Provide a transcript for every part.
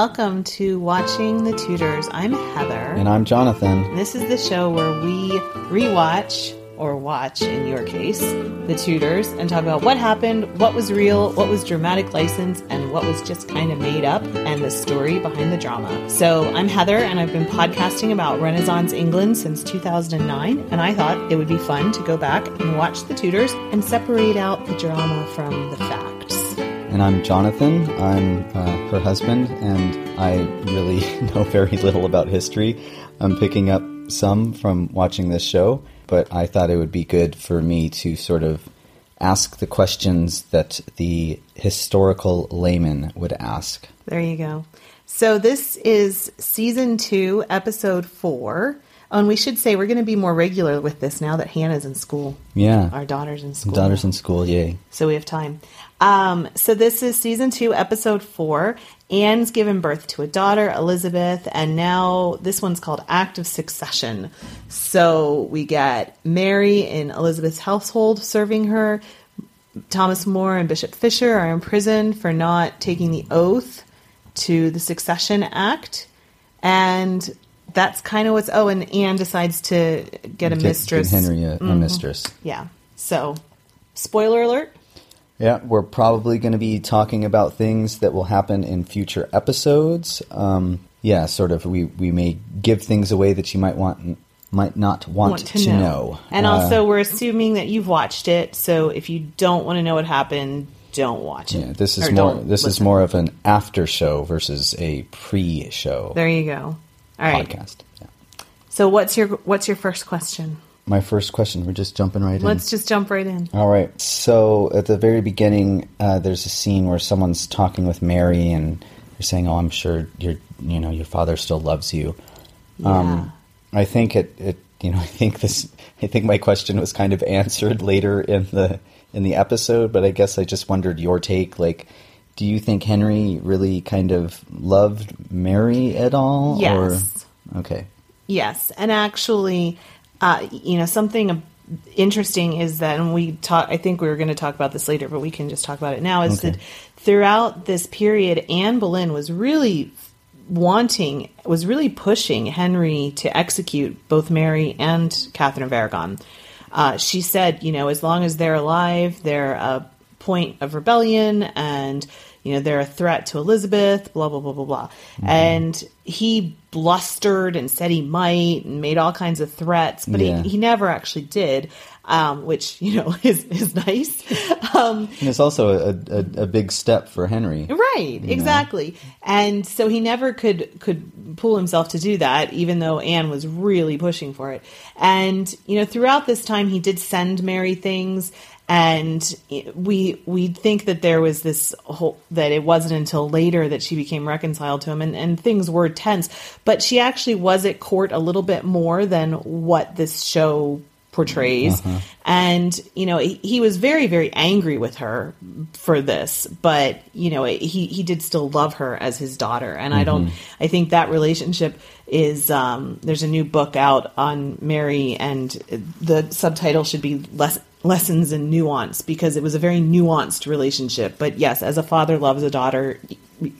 Welcome to Watching the Tudors. I'm Heather. And I'm Jonathan. This is the show where we rewatch, or watch in your case, the Tudors and talk about what happened, what was real, what was dramatic license, and what was just kind of made up, and the story behind the drama. So I'm Heather, and I've been podcasting about Renaissance England since 2009, and I thought it would be fun to go back and watch the Tudors and separate out the drama from the facts. And I'm Jonathan. I'm uh, her husband, and I really know very little about history. I'm picking up some from watching this show, but I thought it would be good for me to sort of ask the questions that the historical layman would ask. There you go. So this is season two, episode four. Oh, and we should say we're going to be more regular with this now that Hannah's in school. Yeah. Our daughter's in school. Daughter's in school, yay. So we have time. Um, so this is season two, episode four. Anne's given birth to a daughter, Elizabeth, and now this one's called Act of Succession. So we get Mary in Elizabeth's household serving her. Thomas More and Bishop Fisher are in prison for not taking the oath to the Succession Act. And that's kind of what's. Oh, and Anne decides to get a Get- mistress. Mm-hmm. Get Henry a, a mistress. Yeah. So, spoiler alert. Yeah, we're probably going to be talking about things that will happen in future episodes. Um, yeah, sort of. We we may give things away that you might want might not want, want to, know. And Uh, also, we're assuming that you've watched it. So if you don't want to know what happened, don't watch it. yeah, this is more this is more of an after show versus a pre show There you go. All right. podcast. Yeah. So what's your what's your first question? My first question. We're just jumping right in. Let's just jump right in. All right. So at the very beginning, uh, there's a scene where someone's talking with Mary, and they're saying, "Oh, I'm sure your, you know, your father still loves you." Um, I think it, it, you know, I think this, I think my question was kind of answered later in the in the episode, but I guess I just wondered your take. Like, do you think Henry really kind of loved Mary at all? Yes. Or, okay. Yes, and actually, uh, you know, something interesting is that, and we talk. I think we were going to talk about this later, but we can just talk about it now. Is Okay. that throughout this period, Anne Boleyn was really wanting, was really pushing Henry to execute both Mary and Catherine of Aragon. Uh, she said, you know, as long as they're alive, they're a point of rebellion and you know they're a threat to elizabeth blah blah blah blah blah and he blustered and said he might and made all kinds of threats but Yeah. he, he never actually did um, which you know is, is nice um, And it's also a, a, a big step for Henry. Right, exactly. And so he never could could pull himself to do that, even though Anne was really pushing for it. And you know, throughout this time, he did send Mary things, and we we think that there was this whole that it wasn't until later that she became reconciled to him, and and things were tense. But she actually was at court a little bit more than what this show portrays. And you know he, he was very very angry with her for this but you know he he did still love her as his daughter. And i don't i think that relationship is um there's a new book out on mary and the subtitle should be less lessons and nuance because it was a very nuanced relationship but yes as a father loves a daughter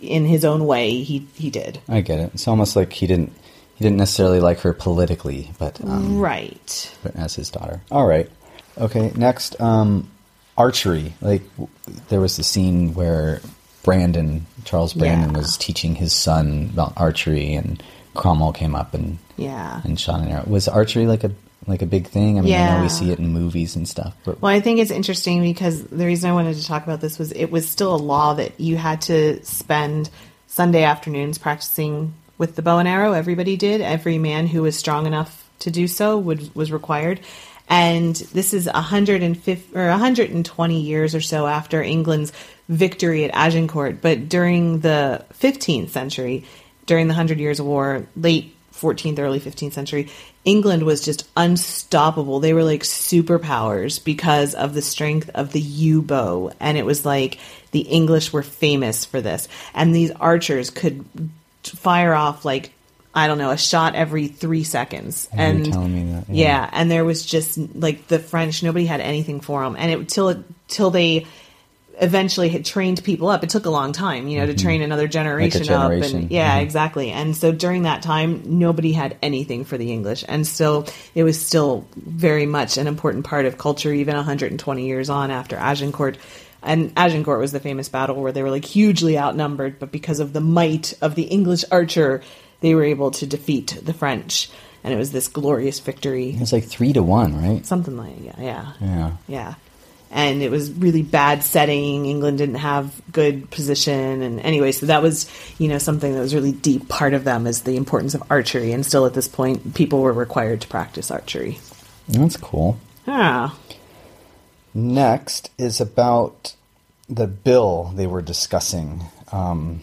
in his own way, he he did. I get it. It's almost like he didn't he didn't necessarily like her politically, but um, right. but as his daughter. All right. Okay. Next, um, archery. Like w- there was the scene where Brandon Charles Brandon Yeah. was teaching his son about archery, and Cromwell came up and Yeah. and shot an arrow. Was archery like a like a big thing? I mean, I know we see it in movies and stuff, but Well, I think it's interesting because the reason I wanted to talk about this was it was still a law that you had to spend Sunday afternoons practicing with the bow and arrow. Everybody did. Every man who was strong enough to do so would, was required. And this is 150 or 120 years or so after England's victory at Agincourt. But during the 15th century, during the Hundred Years' War, late 14th, early 15th century, England was just unstoppable. They were like superpowers because of the strength of the yew bow. And it was like the English were famous for this. And these archers could fire off like, I don't know, a shot every three seconds. Yeah, you were and telling me that, yeah. yeah, and there was just like the French, nobody had anything for them. And it till it, till they eventually had trained people up. It took a long time, you know, to train another generation, up. generation. And yeah, Mhm. exactly. And so during that time, nobody had anything for the English. And so it was still very much an important part of culture, even 120 years on after Agincourt. And Agincourt was the famous battle where they were like hugely outnumbered, but because of the might of the English archer, they were able to defeat the French. And it was this glorious victory. it's like three to one, right? Something like, yeah, yeah. Yeah. Yeah. And it was really bad setting. England didn't have good position. And anyway, so that was, you know, something that was really deep part of them is the importance of archery. And still at this point, people were required to practice archery. That's cool. Ah. Next is about the bill they were discussing um,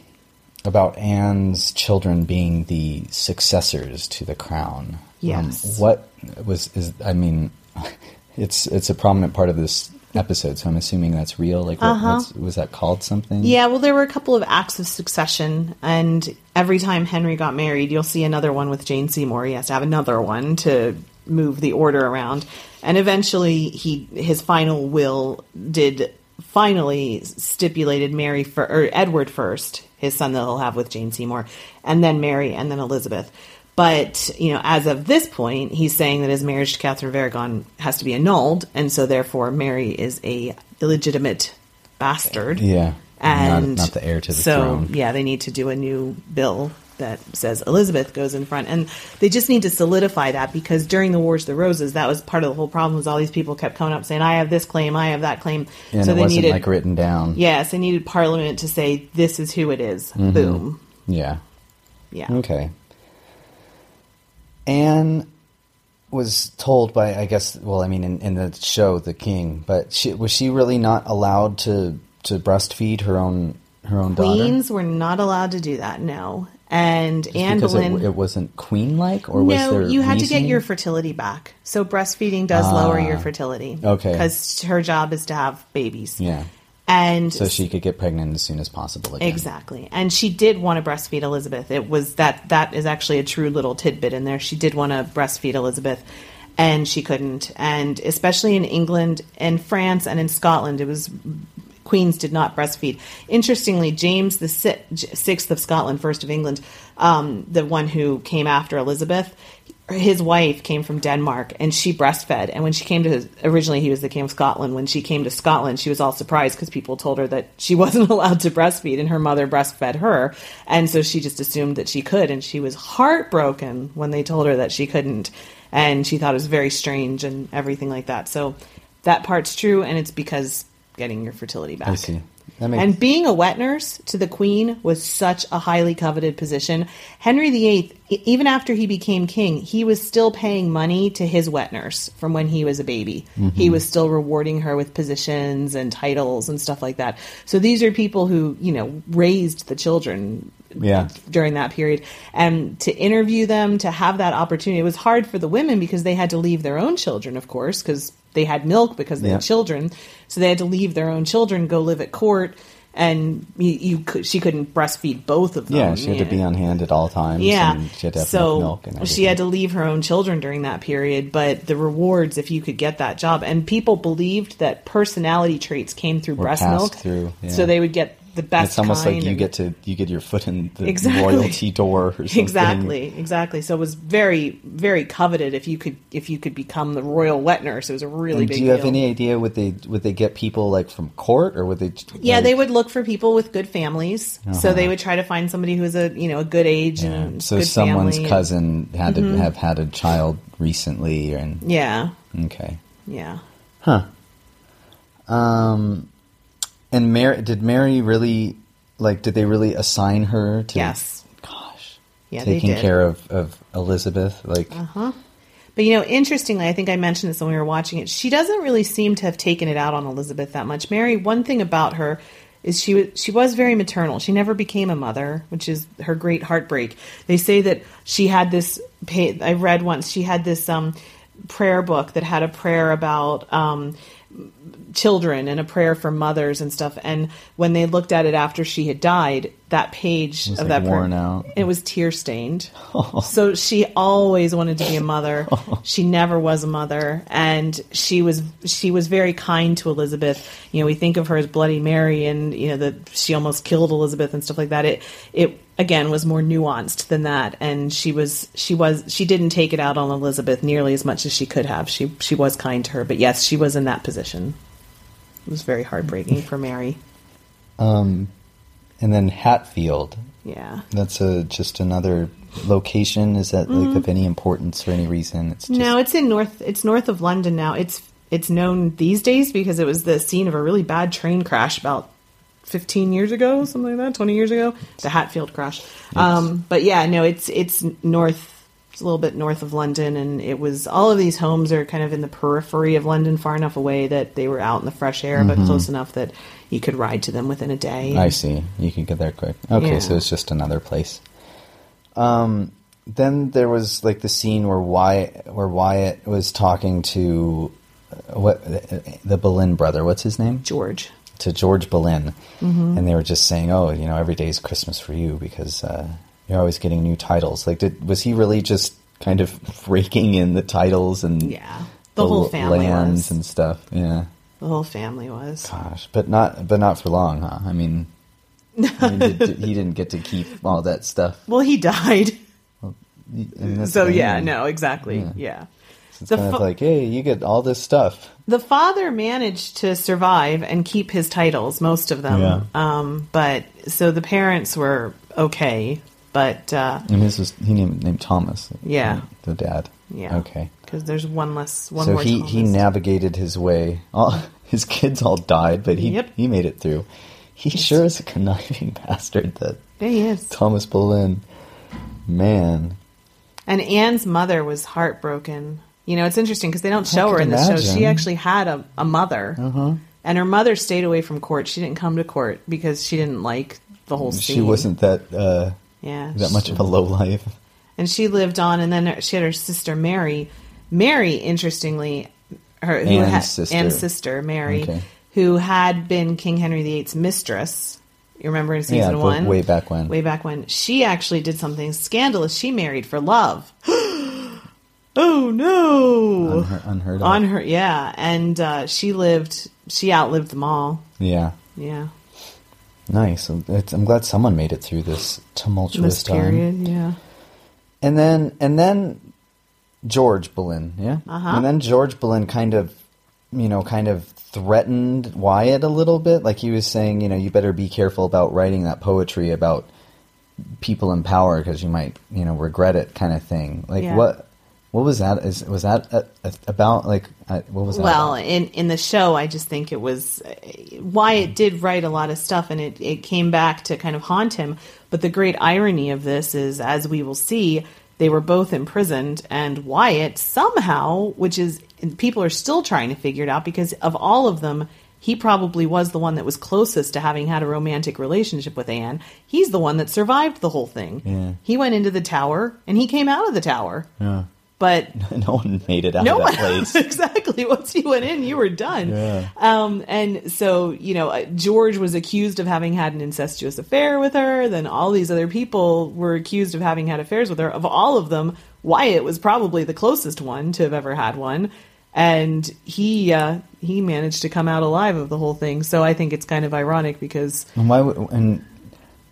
about Anne's children being the successors to the crown. Yes. Um, what was is? I mean, it's it's a prominent part of this episode, so I'm assuming that's real. Like, what, Uh-huh. what's, was that called something? Yeah, well, there were a couple of acts of succession, and every time Henry got married, you'll see another one with Jane Seymour. He has to have another one to move the order around, and eventually, he his final will did finally stipulated Mary for or Edward first, his son that he'll have with Jane Seymour, and then Mary, and then Elizabeth. But you know, as of this point, he's saying that his marriage to Catherine of Aragon has to be annulled, and so therefore Mary is a illegitimate bastard Yeah. and not, not the heir to the throne. so throne. yeah they need to do a new bill that says elizabeth goes in front and they just need to solidify that because during the wars of the roses that was part of the whole problem was all these people kept coming up saying i have this claim i have that claim And so it they wasn't needed like written down. yes they needed parliament to say this is who it is. Mm-hmm. boom Yeah. yeah Okay. Anne was told by, I guess, well, I mean, in, in the show, The King, but she, was she really not allowed to, to breastfeed her own her own daughter? queens were not allowed to do that no and Anne because Boleyn it, it wasn't queen like, or was no, there? you had to get your fertility back. So breastfeeding does lower your ah, fertility. okay. Because her job is to have babies. yeah, And so she could get pregnant as soon as possible again. Exactly. And she did want to breastfeed Elizabeth. It was that that is actually a true little tidbit in there. She did want to breastfeed Elizabeth and she couldn't. And especially in England and France and in Scotland, it was queens did not breastfeed. Interestingly, James the sixth of Scotland, first of England, um, the one who came after Elizabeth, his wife came from Denmark and she breastfed. And when she came to his, originally he was the king of Scotland. When she came to Scotland, she was all surprised because people told her that she wasn't allowed to breastfeed and her mother breastfed her. And so she just assumed that she could. And she was heartbroken when they told her that she couldn't. And she thought it was very strange and everything like that. So that part's true. And it's because getting your fertility back. I see. Makes And being a wet nurse to the queen was such a highly coveted position. Henry VIII, even after he became king, he was still paying money to his wet nurse from when he was a baby. Mm-hmm. He was still rewarding her with positions and titles and stuff like that. So these are people who, you know, raised the children Yeah. during that period. And to interview them, to have that opportunity, it was hard for the women because they had to leave their own children, of course, because they had milk because they Yeah. had children. So they had to leave their own children, go live at court, and you, you could, she couldn't breastfeed both of them. yeah, she had to be on hand at all times. Yeah. and she had to have so milk and everything. she had to leave her own children during that period, but the rewards if you could get that job. And people believed that personality traits came through Were breast milk. through, yeah. So they would get the best. It's almost like you and- get to you get your foot in the Exactly. royalty door or something. Exactly, exactly. So it was very, very coveted if you could if you could become the royal wet nurse. It was a really And big do you have any idea would they would they get people like from court or would they? Yeah, they would look for people with good families. So they would try to find somebody who was a you know a good age Yeah. and So someone's. Mm-hmm. cousin had to have had a child recently, and Yeah, okay. yeah. Huh um, and Mary did Mary really like? Did they really assign her to? Yes. Gosh. Yeah, they taking did. Care of of Elizabeth, like Uh huh. But you know, interestingly, I think I mentioned this when we were watching it. She doesn't really seem to have taken it out on Elizabeth that much. Mary, one thing about her is she was she was very maternal. She never became a mother, which is her great heartbreak. They say that she had this. I read once she had this um, prayer book that had a prayer about. Um, children and a prayer for mothers and stuff. And when they looked at it after she had died that page of like, that prayer, out. it was tear stained. So she always wanted to be a mother. She never was a mother. And she was she was very kind to elizabeth. You know we think of her as bloody mary and you know that she almost killed elizabeth and stuff like that. It it again was more nuanced than that and she was she was she didn't take it out on elizabeth nearly as much as she could have she she was kind to her but yes she was in that position it was very heartbreaking for mary um, and then Hatfield. yeah That's a just another location. Is that like of any importance for any reason? It's just. No, it's in north. It's north of London now. It's it's known these days because it was the scene of a really bad train crash about fifteen years ago, something like that, twenty years ago, the Hatfield crash. Um, but yeah, no, it's it's north. It's a little bit north of London, and it was all of these homes are kind of in the periphery of London, far enough away that they were out in the fresh air, but close enough that you could ride to them within a day. Mm-hmm. I see. You could get there quick. Okay, Yeah. so it's just another place. Um, then there was like the scene where Wyatt, where Wyatt was talking to uh, what the Boleyn brother. What's his name? George. To George Boleyn, Mm-hmm. and they were just saying, "Oh, you know, every day's Christmas for you because uh, you're always getting new titles." Like, did was he really just kind of raking in the titles and Yeah, the whole family lands was. and stuff? Yeah. The whole family was. Gosh, but not but not for long, huh? I mean, I mean did, did- he didn't get to keep all that stuff. Well, he died. I mean, So I yeah, mean. no, exactly. Yeah. Yeah. It's The kind fa- of like, hey, you get all this stuff. The father managed to survive and keep his titles, most of them. Yeah. Um, but so the parents were okay, but uh, And his was he named, named Thomas. Yeah. the dad. yeah, Okay. because there's one less, one so more. he he navigated his way. All his kids all died, but he Yep. he made it through. He sure is a conniving bastard. That Yeah, he is. Thomas Boleyn, man. And Anne's mother was heartbroken. You know, it's interesting because they don't show her in the show. She actually had a, a mother, Uh-huh. and her mother stayed away from court. She didn't come to court because she didn't like the whole scene. She wasn't that uh, yeah that much of a low life. and she lived on and then she had her sister mary mary interestingly her who Anne's had, sister. Anne's sister mary Okay. who had been king henry VIII's mistress you remember in season Yeah, one way back when. way back when she actually did something scandalous she married for love oh no Unheard, unheard of. on her yeah and uh, she lived she outlived them all yeah. yeah Nice. It's, I'm glad someone made it through this tumultuous this time. yeah And then and then George Boleyn, yeah. Uh-huh. And then George Boleyn kind of, you know, kind of threatened Wyatt a little bit. Like he was saying, you know, you better be careful about writing that poetry about people in power because you might, you know, regret it, kind of thing. Like Yeah. what? What was that? Is was that uh uh about? Like uh, what was that? Well, about? in in the show, I just think it was Wyatt did write a lot of stuff, and it it came back to kind of haunt him. But the great irony of this is, as we will see, they were both imprisoned, and Wyatt somehow, which is people are still trying to figure it out because of all of them. He probably was the one that was closest to having had a romantic relationship with Anne. He's the one that survived the whole thing. Yeah. He went into the tower and he came out of the tower. Yeah. But no one made it out no of one that place. exactly once you went in you were done Yeah. um, and so you know uh, george was accused of having had an incestuous affair with her then all these other people were accused of having had affairs with her of all of them wyatt was probably the closest one to have ever had one and he uh, he managed to come out alive of the whole thing. So I think it's kind of ironic because And why would and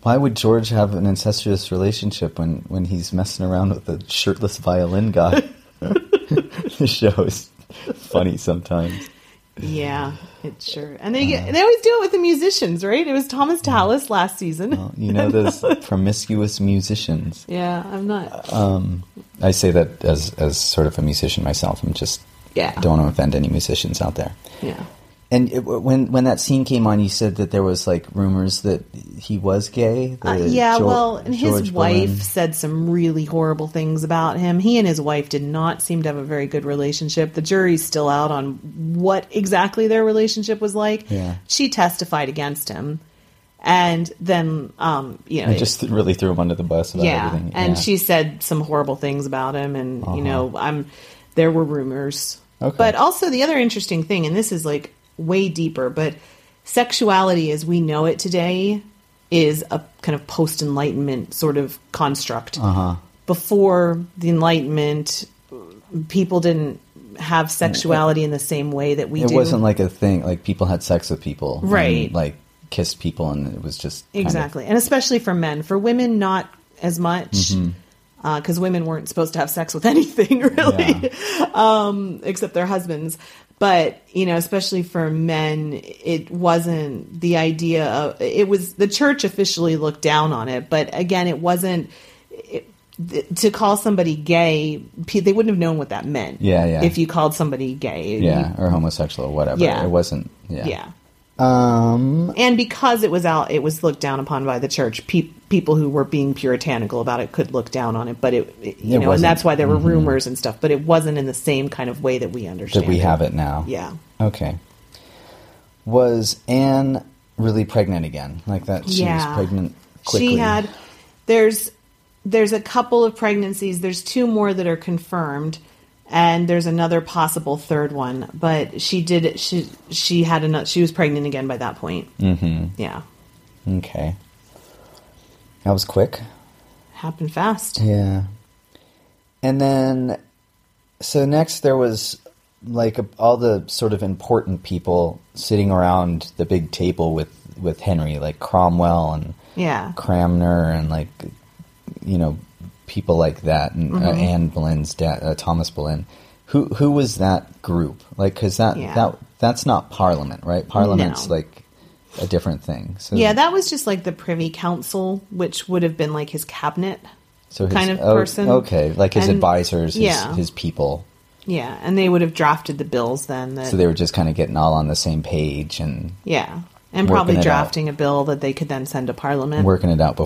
why would George have an incestuous relationship when when he's messing around with a shirtless violin guy? the show is funny sometimes. yeah, it's sure. And they get, uh-huh. they always do it with the musicians, right? It was Thomas Tallis last season. Well, you know those promiscuous musicians. yeah, I'm not. Um, I say that as as sort of a musician myself. I'm just Yeah. don't want to offend any musicians out there. yeah. And it, when when that scene came on, you said that there was like rumors that he was gay. Uh, yeah, well, and his George wife Boleyn. said some really horrible things about him. He and his wife did not seem to have a very good relationship. The jury's still out on what exactly their relationship was like. Yeah. She testified against him. And then, um, you know, I just really threw him under the bus about yeah, everything. and Yeah. Uh-huh. she said some horrible things about him, and you know, I'm there were rumors, Okay. but also the other interesting thing, and this is like way deeper, but sexuality as we know it today is a kind of post Enlightenment sort of construct. Uh-huh. Before the Enlightenment, people didn't have sexuality in the same way that we do. it do. wasn't like a thing. Like people had sex with people, Right. like kissed people, and it was just kind of- Exactly. And especially for men. For women, not as much. Mm-hmm. Because women weren't supposed to have sex with anything, really, um, except their husbands. But, you know, especially for men, it wasn't the idea of it was the church officially looked down on it. But again, it wasn't it, to call somebody gay, they wouldn't have known what that meant. Yeah, yeah. If you called somebody gay. yeah, or homosexual, or whatever. Yeah. it wasn't. Yeah, Yeah. Um, and because it was out, it was looked down upon by the church. Pe- people who were being puritanical about it could look down on it, but it, it- you It know, and that's why there were rumors and stuff. But it wasn't in the same kind of way that we understand. that we have it now. Yeah. Okay. Was Anne really pregnant again? Like that? She yeah. was pregnant quickly. She had. There's there's a couple of pregnancies. There's two more that are confirmed, and there's another possible third one. But she did. She she had another. She was pregnant again by that point. Mm-hmm. Yeah, Okay. That was quick. happened fast. Yeah. And then, so next there was like a, all the sort of important people sitting around the big table with with Henry, like Cromwell and Yeah. Cranmer and like you know people like that, and uh, Mm-hmm. Anne Boleyn's dad, uh, Thomas Boleyn. Who who was that group? Like, because that Yeah. that that's not Parliament, right? Parliament's No. like a different thing. So Yeah, that was just like the Privy Council, which would have been like his cabinet. so his, kind of oh, person. Okay, like his And- advisors, his, yeah. his people. Yeah, and they would have drafted the bills then. That So they were just kind of getting all on the same page and yeah, and probably it out. drafting a bill that they could then send to Parliament. working it out.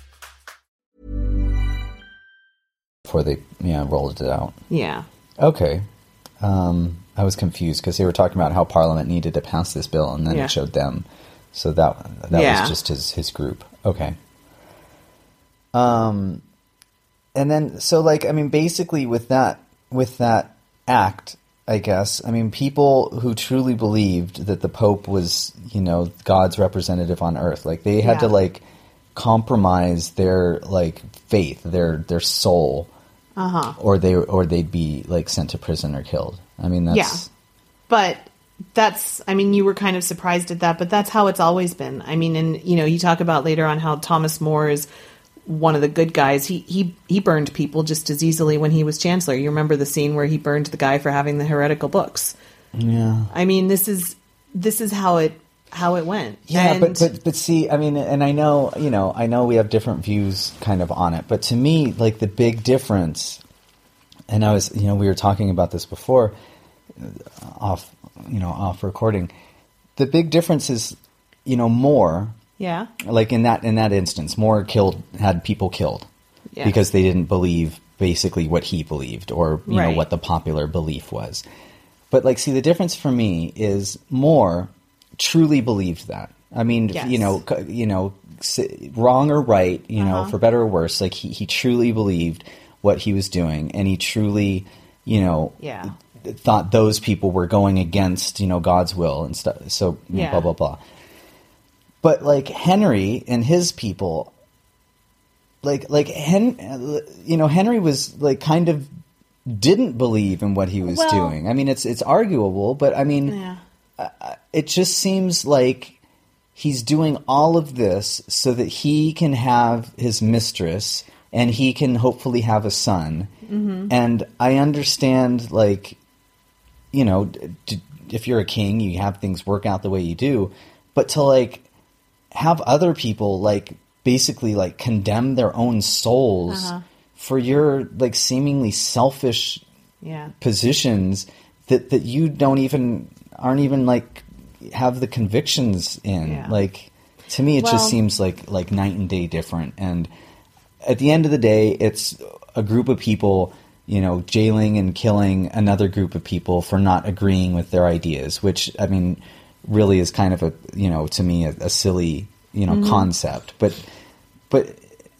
Before they yeah rolled it out. yeah, Okay, um, I was confused because they were talking about how Parliament needed to pass this bill, and then Yeah. it showed them. So that that Yeah. was just his his group. Okay. Um, and then so like I mean, basically with that with that act, I guess I mean people who truly believed that the Pope was you know God's representative on Earth, like they had to like compromise their like faith, their their soul, uh-huh. or they or they'd be like sent to prison or killed. I mean, that's Yeah. but that's I mean you were kind of surprised at that, but that's how it's always been. I mean, and you know, you talk about later on how Thomas More is one of the good guys. He he he burned people just as easily when he was chancellor. You remember the scene where he burned the guy for having the heretical books. yeah, I mean, this is this is how it how it went. yeah. And- But but but see, I mean, and I know you know, I know we have different views kind of on it, but to me, like the big difference, and I was you know we were talking about this before, uh, off you know off recording. The big difference is, you know, more yeah, like in that in that instance, more killed had people killed Yeah. because they didn't believe basically what he believed or you know what the popular belief was. But like, see, the difference for me is More truly believed that. I mean, Yes. you know, you know, wrong or right, you know, Uh-huh. for better or worse, like he, he truly believed what he was doing, and he truly, you know, Yeah. thought those people were going against, you know, God's will and stuff. So Yeah. blah blah blah. But like Henry and his people, like like Hen, you know, Henry was like kind of didn't believe in what he was Well- doing. I mean, it's it's arguable, but I mean, Yeah. It just seems like he's doing all of this so that he can have his mistress and he can hopefully have a son. Mm-hmm. And I understand, like, you know, d- d- if you're a king, you have things work out the way you do, but to like have other people like basically like condemn their own souls Uh-huh. for your like seemingly selfish Yeah. positions that that you don't even aren't even like have the convictions in. Yeah. like to me it Well- just seems like like night and day different. And at the end of the day it's a group of people you know jailing and killing another group of people for not agreeing with their ideas which i mean really is kind of a you know to me a, a silly you know mm-hmm. concept. But but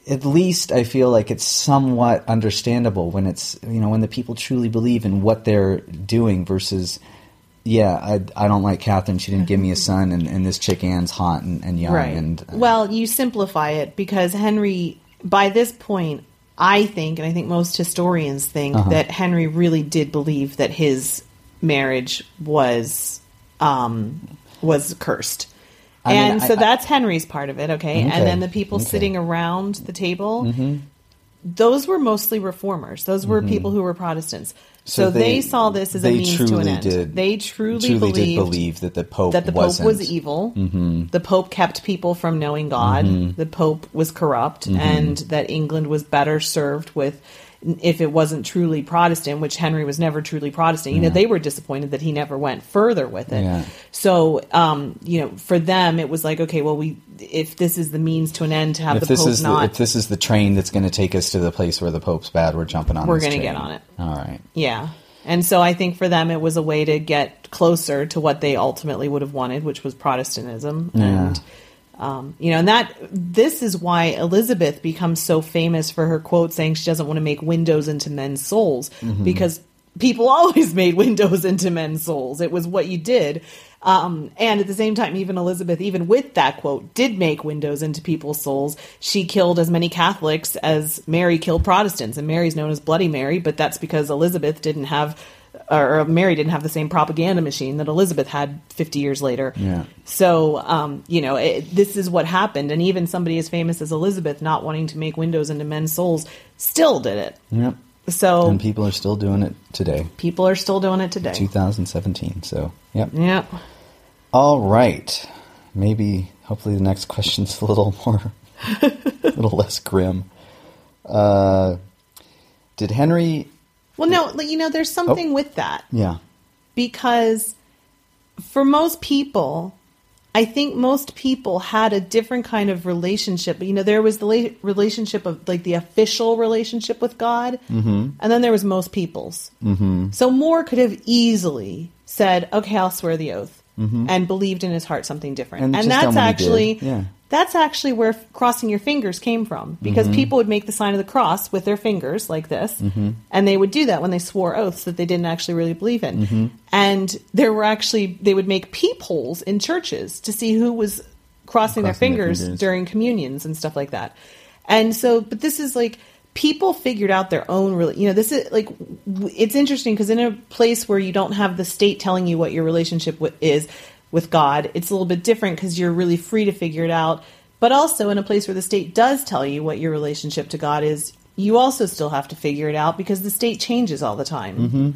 at least I feel like it's somewhat understandable when it's you know when the people truly believe in what they're doing versus yeah I, I don't like Catherine she didn't give me a son and, and this chick Anne's hot and, and young Right. and uh, well, you simplify it because Henry, by this point, I think, and I think most historians think, Uh-huh. that Henry really did believe that his marriage was um, was cursed. I mean, and I- so that's Henry's part of it, okay? Okay. And then the people Okay. Mm-hmm. sitting around the table, those were mostly reformers. Those were people who were Protestants. So, So they, they- saw this as a means to an end. did- they truly, truly believed did believe that the Pope that the Pope wasn't. was evil. Mm-hmm. The Pope kept people from knowing God. Mm-hmm. The Pope was corrupt, and that England was better served with if it wasn't truly Protestant, which Henry was never truly Protestant. You know, they were disappointed that he never went further with it. Yeah. So, um, you know, for them, it was like, okay, well, we if this is the means to an end to have if the Pope is the, not, if this is the train that's going to take us to the place where the Pope's bad we're jumping on We're gonna get on it. all right Yeah. And so I think for them it was a way to get closer to what they ultimately would have wanted, which was Protestantism. And um, you know, and that this is why Elizabeth becomes so famous for her quote saying she doesn't want to make windows into men's souls because people always made windows into men's souls. It was what you did. Um, and at the same time, even Elizabeth, even with that quote, did make windows into people's souls. She killed as many Catholics as Mary killed Protestants, and Mary's known as Bloody Mary, but that's because Elizabeth didn't have, or Mary didn't have the same propaganda machine that Elizabeth had 50 years later. Yeah. So, um, you know, it, this is what happened. And even somebody as famous as Elizabeth not wanting to make windows into men's souls still did it. yep So and people are still doing it today people are still doing it today. 2017 so yep Yeah. All right. Maybe, hopefully, the next question's a little more, a little less grim. Uh, did Henry? Well, no, you know, there's something Oh. with that Yeah. because for most people, I think most people had a different kind of relationship. But, You know, there was the relationship of like the official relationship with God, mm-hmm. and then there was most people's. Mm-hmm. So More could have easily said, "Okay, I'll swear the oath," and believed in his heart something different. And And, that's done what he actually. Yeah. that's actually where crossing your fingers came from because Mm-hmm. people would make the sign of the cross with their fingers like this Mm-hmm. and they would do that when they swore oaths that they didn't actually really believe in Mm-hmm. and there were actually they would make peepholes in churches to see who was crossing, their, Crossing their fingers fingers. during communions and stuff like that and so but this is like people figured out their own really you know this is like it's interesting because in a place where you don't have the state telling you what your relationship is with god it's a little bit different because you're really free to figure it out but also in a place where the state does tell you what your relationship to god is you also still have to figure it out because the state changes all the time mm-hmm.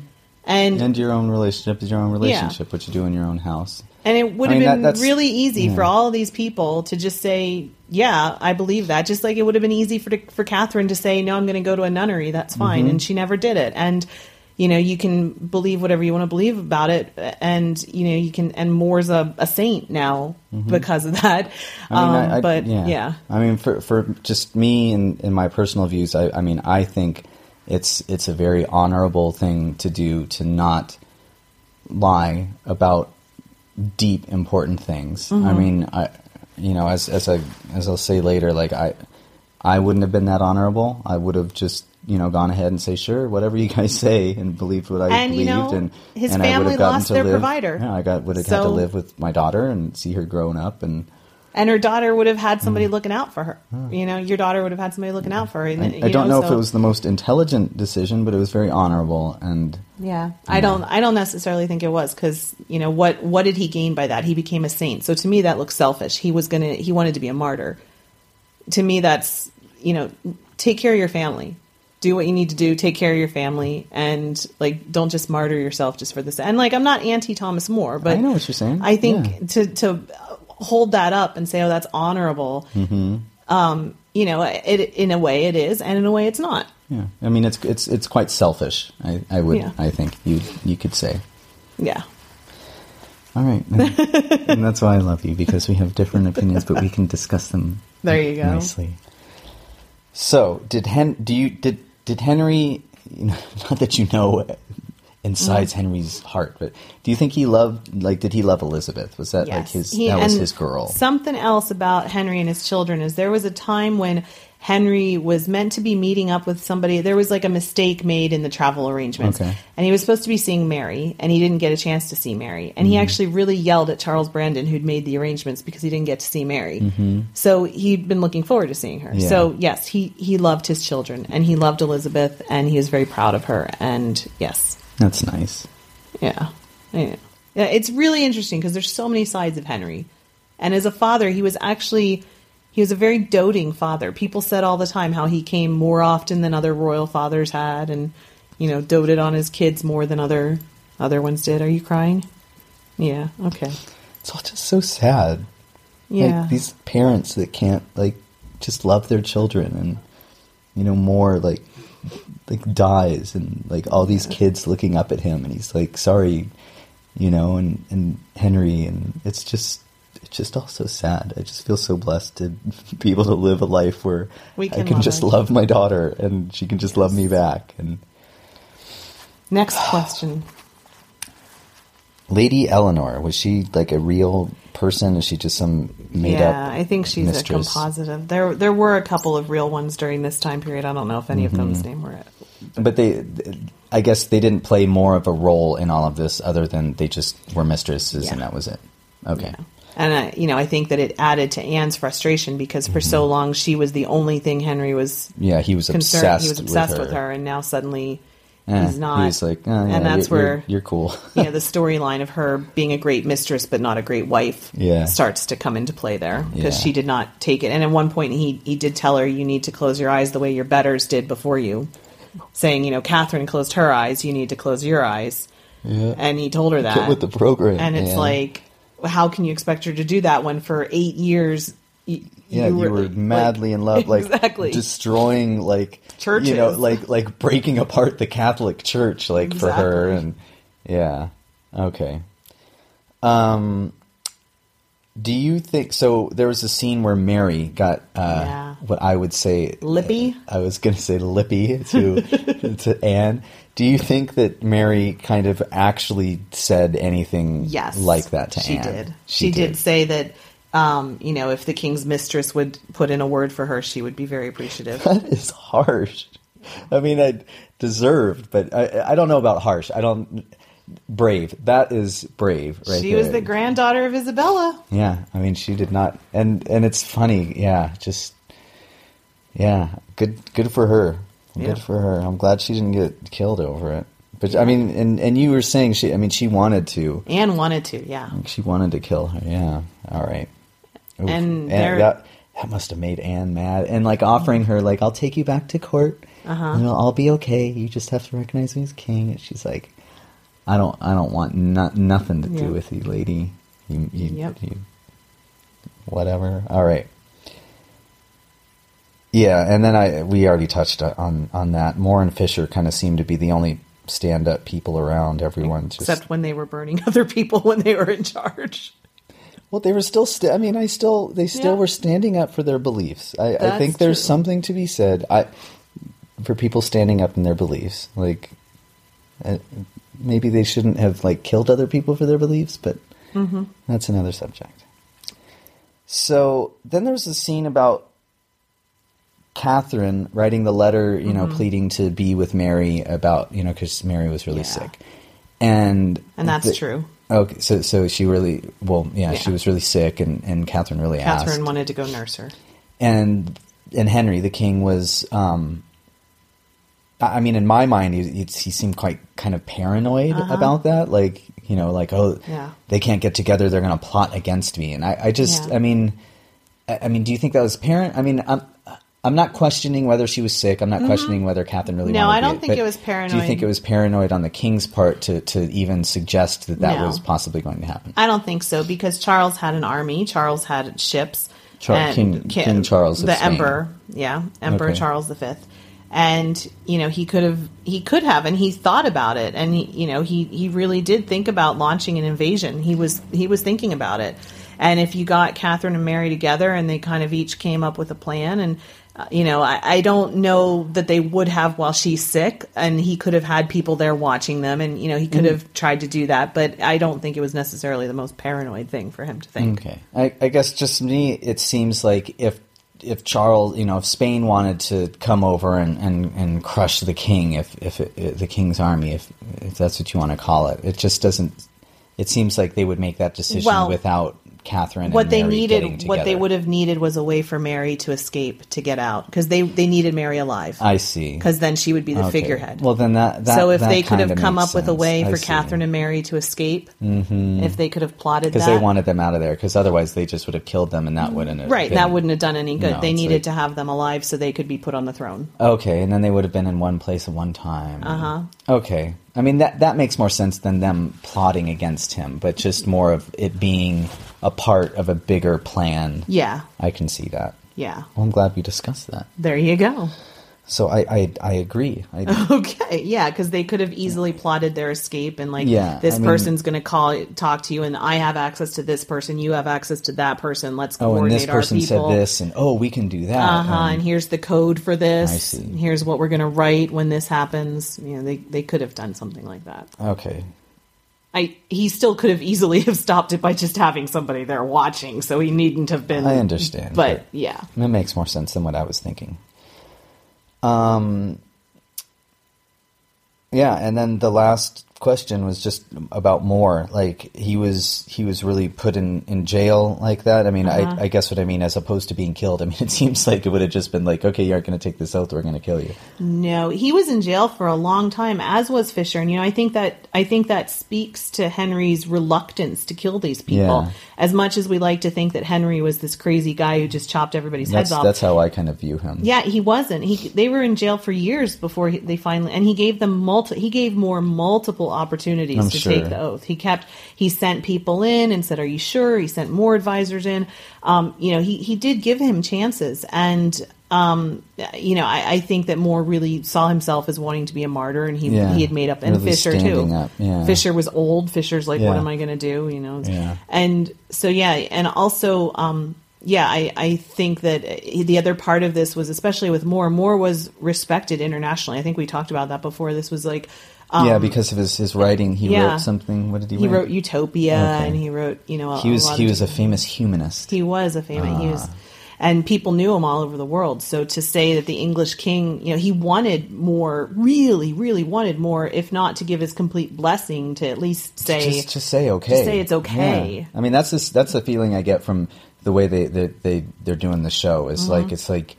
and And your own relationship is your own relationship, what you do in your own house. And it would I have mean, been that's- really easy for all of these people to just say, "Yeah, I believe that." Just like it would have been easy for for Catherine to say, "No, I'm going to go to a nunnery." That's fine, Mm-hmm. and she never did it. And you know, you can believe whatever you want to believe about it, and you know, you can. And More's a, a saint now because of that. Mm-hmm. I mean, um, I, I, but yeah. yeah, I mean, for for just me and, and my personal views, I, I mean, I think it's it's a very honorable thing to do to not lie about deep important things. I Mm-hmm. mean, I you know, as as I as I'll say later, like I I wouldn't have been that honorable. I would have just you know gone ahead and say sure whatever you guys say and believed what I And, you believed know, and his and I would have family gotten lost to their live- provider. Yeah, I got would have had to live with my daughter and see her growing up and and her daughter would have had somebody hmm. looking out for her. Hmm. You know, your daughter would have had somebody looking out for her. and, I, I don't know, if so- it was the most intelligent decision, but it was very honorable and Yeah, I don't. I don't necessarily think it was because you know what? What did he gain by that? He became a saint. So to me, that looks selfish. He was gonna. He wanted to be a martyr. To me, that's you know, take care of your family. Do what you need to do. Take care of your family, and like, don't just martyr yourself just for this. And like, I'm not anti Thomas More, but I know what you're saying. I think Yeah. to to hold that up and say, oh, that's honorable. Mm-hmm. Um, you know, it in a way it is, and in a way it's not. yeah. I mean, it's it's it's quite selfish. I, I would Yeah. I think you you could say. Yeah. All right, and, and that's why I love you because we have different opinions, but we can discuss them. There you go. Nicely. So, did Hen? Do you did did Henry? You know, not that you know insides Mm-hmm. Henry's heart, but do you think he loved? Like, did he love Elizabeth? Was that like his? He- that was his girl. Something else about Henry and his children is there was a time when Henry was meant to be meeting up with somebody. There was like a mistake made in the travel arrangements. Okay. And he was supposed to be seeing Mary, and he didn't get a chance to see Mary. And Mm-hmm. he actually really yelled at Charles Brandon, who'd made the arrangements, because he didn't get to see Mary. So he'd been looking forward to seeing her. Mm-hmm. Yeah. So, yes, he, he loved his children, and he loved Elizabeth, and he was very proud of her. And yes, That's nice. yeah. yeah. Yeah, it's really interesting because there's so many sides of Henry. And as a father, he was actually he was a very doting father. People said all the time how he came more often than other royal fathers had and you know, doted on his kids more than other other ones did. Are you crying? Yeah, okay. It's all just so sad. Yeah. Like these parents that can't like just love their children and you know more like like dies and like all these kids looking up at him and he's like sorry you know and and Henry and it's just it's just all so sad. I just feel so blessed to be able to live a life where We I can can love just our- love my daughter and she can just love me back and Next question. Lady Eleanor was she like a real person? Is she just some made yeah, up? I think she's mistress? a composite of there there were a couple of real ones during this time period. I don't know if any of them's Mm-hmm. name were it. But they, I guess they didn't play more of a role in all of this, other than they just were mistresses and that was it. Okay. And I, you know, I think that it added to Anne's frustration because for so long she was the only thing Henry was Yeah, he was concerned. obsessed. He was obsessed with with her, her, and now suddenly Eh, he's not. He was like, oh, yeah, and that's you're, where you're, you're cool. know the storyline of her being a great mistress but not a great wife Yeah. starts to come into play there because Yeah. she did not take it. And at one point, he he did tell her, "You need to close your eyes the way your betters did before you," saying, "You know, Catherine closed her eyes. You need to close your eyes." Yeah. And he told her that Get with the program. and it's like, how can you expect her to do that when for eight years? Yeah, you were, like- madly in love, like Exactly. destroying, like Churches. You know, like like breaking apart the Catholic Church, like for her, and yeah, okay. Um, do you think so? There was a scene where Mary got uh, Yeah. what I would say Lippy? I was going to say lippy to to Anne. Do you think that Mary kind of actually said anything Yes, like that to Anne? Yes, she Anne? did. She, did. say that. Um, you know, if the king's mistress would put in a word for her, she would be very appreciative. That is harsh. I mean, I deserved, but I, I don't know about harsh. I don't brave. That is brave, right she was the granddaughter of Isabella. Yeah, I mean, she did not, and and it's funny. Yeah, just yeah, good good for her. Yeah. Good for her. I'm glad she didn't get killed over it. But I mean, and and you were saying she. I mean, she wanted to. Anne wanted to, yeah. She wanted to kill her. Yeah. All right. Oof. And there- that that must have made Anne mad. And like offering her, like, I'll take you back to court. Uh-huh. And I'll, I'll be okay. You just have to recognize me as king. And she's like, I don't, I don't want no, nothing to do with you, lady. You, you, Yep. you, whatever. All right. Yeah, and then I we already touched on on that. More and Fisher kind of seem to be the only stand up people around. Everyone just Except when they were burning other people when they were in charge. Well, they were still. St- I mean, I still. They still Yeah. were standing up for their beliefs. I, I think there's true. something to be said. I for people standing up in their beliefs. Like, uh, maybe they shouldn't have like killed other people for their beliefs, but that's another subject. So then there's a scene about Catherine writing the letter, you know, pleading to be with Mary about, you know, because Mary was really Yeah. sick, and And that's the- true. Okay, so so she really well, yeah, she was really sick, and and Catherine really asked, Catherine wanted to go nurse her. and and Henry the king was, um, I mean, in my mind, he, he seemed quite kind of paranoid about that, like you know, like oh, Uh-huh. Yeah. they can't get together, they're going to plot against me, and I, I just, Yeah. I mean, I, I mean, do you think that was parent? I mean, I'm. I'm not questioning whether she was sick. I'm not questioning whether Catherine really. Mm-hmm. No, I don't think but it was paranoid. Do you think it was paranoid on the king's part to, to even suggest that that No. was possibly going to happen? I don't think so because Charles had an army. Charles had ships. Char- King- Ki- King Charles the Spain. Emperor, yeah, Emperor Okay. Charles V, and you know he could have he could have and he thought about it and he you know he he really did think about launching an invasion. He was he was thinking about it, and if you got Catherine and Mary together and they kind of each came up with a plan and. Uh, you know, I, I don't know that they would have while she's sick, and he could have had people there watching them, and you know he could Mm. have tried to do that, but I don't think it was necessarily the most paranoid thing for him to think. Okay, I, I guess just me, it seems like if if Charles, you know, if Spain wanted to come over and, and, and crush the king, if if it, if the king's army, if if that's what you want to call it, it just doesn't. It seems like they would make that decision Well, without Catherine. What and they Mary needed, what they would have needed, was a way for Mary to escape to get out because they they needed Mary alive I see. because then she would be the Okay. figurehead. Well, then that, that so if that they could have come up with a way for. Catherine and Mary to escape, mm-hmm. if they could have plotted that, because they wanted them out of there, because otherwise they just would have killed them, and that wouldn't have right, been- that wouldn't have done any good. No, they needed like- to have them alive so they could be put on the throne. Okay, and then they would have been in one place at one time. Uh huh. Okay, I mean that that makes more sense than them plotting against him, but just more of it being a part of a bigger plan. Yeah, I can see that. yeah. Well, I'm glad we discussed that. There you go. So I I, I agree. I, Okay, yeah, because they could have easily plotted their escape and like Yeah, this I mean- person's going to call, talk to you, and I have access to this person, you have access to that person. Let's oh, and coordinate this person said this, and oh, we can do that. Uh huh. and- And here's the code for this. I see. Here's what we're going to write when this happens. You know, they they could have done something like that. okay. I he still could have easily have stopped it by just having somebody there watching, so he needn't have been. I understand, but, but- yeah, That makes more sense than what I was thinking. Um, yeah, and then the last question was just about More. Like he was, he was really put in, in jail like that. I mean, Uh-huh. I, I guess what I mean, as opposed to being killed. I mean, it seems like it would have just been like, okay, you aren't going to take this oath, we're going to kill you. No, he was in jail for a long time, as was Fisher. And you know, I think that I think that speaks to Henry's reluctance to kill these people. Yeah. As much as we like to think that Henry was this crazy guy who just chopped everybody's That's heads off, that's how I kind of view him. Yeah, he wasn't. He they were in jail for years before he, they finally and he gave them multi he gave more multiple opportunities I'm to sure. take the oath. He kept he sent people in and said, "Are you sure?" He sent more advisors in. Um, you know, he he did give him chances and um, you know, I, I think that More really saw himself as wanting to be a martyr, and he Yeah, he had made up. And really Fisher too. yeah. Fisher was old. Fisher's like, what am I going to do? You know. Yeah. And so yeah, and also um, yeah, I I think that the other part of this was especially with More. More was respected internationally. I think we talked about that before. This was like. Um, yeah, because of his, his writing, he yeah. wrote something. What did he, write? he write? wrote Utopia, Okay. and he wrote you know a, he was he was a famous humanist. he was a famous. He Ah. was, and people knew him all over the world. So to say that the English king, you know, he wanted More, really, really wanted More, if not to give his complete blessing, to at least say, just just say okay. To say it's okay. Yeah. I mean, that's this, that's the feeling I get from the way they they, they they're doing the show. It's Mm-hmm. like it's like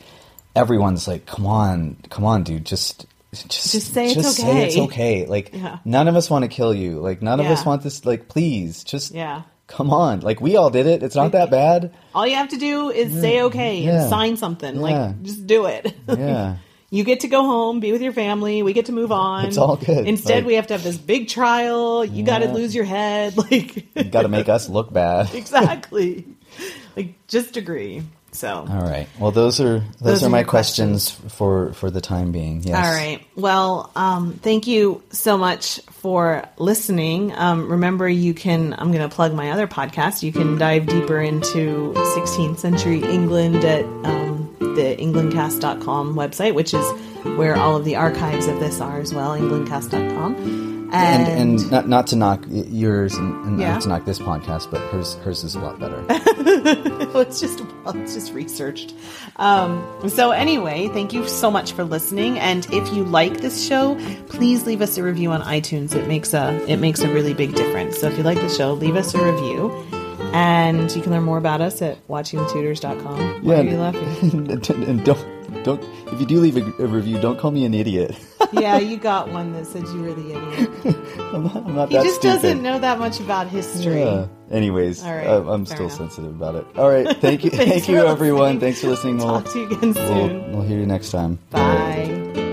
everyone's like, come on, come on, dude, just. Just, Just say it's okay." say it's okay. Like Yeah. none of us want to kill you. Like none of us want this. Like please, just Yeah. come on. Like we all did it. It's not that bad. all you have to do is say okay Yeah. and sign something. Yeah. Like, just do it. Yeah. you get to go home, be with your family. We get to move on. It's all good. Instead, Like- we have to have this big trial. You got to lose your head. Like, You got to make us look bad. exactly. like, just agree. So. All right. Well, those are those, Those are are my your questions for for the time being. Yes. All right. Well, um, thank you so much for listening. Um, remember, you can, I'm going to plug my other podcast. You can dive deeper into 16th century England at um, the englandcast.com website, which is where all of the archives of this are as well, englandcast.com. And, and not, not to knock yours and, and Yeah. not to knock this podcast, but hers hers is a lot better. well, it's just well, it's just researched. Um, so anyway, thank you so much for listening. And if you like this show, please leave us a review on iTunes. It makes a it makes a really big difference. So if you like the show, leave us a review. And you can learn more about us at watchingthetudors.com. Why are you laughing? and don't don't if you do leave a, a review, don't call me an idiot. yeah, you got one that said you were the idiot. I'm not, I'm not He just stupid. doesn't know that much about history. Yeah. Anyways, right, uh, I'm still enough. sensitive about it. All right, thank you, thank you, everyone. listening. Thanks for listening. We'll, Talk to you again we'll, soon. we'll hear you next time. Bye.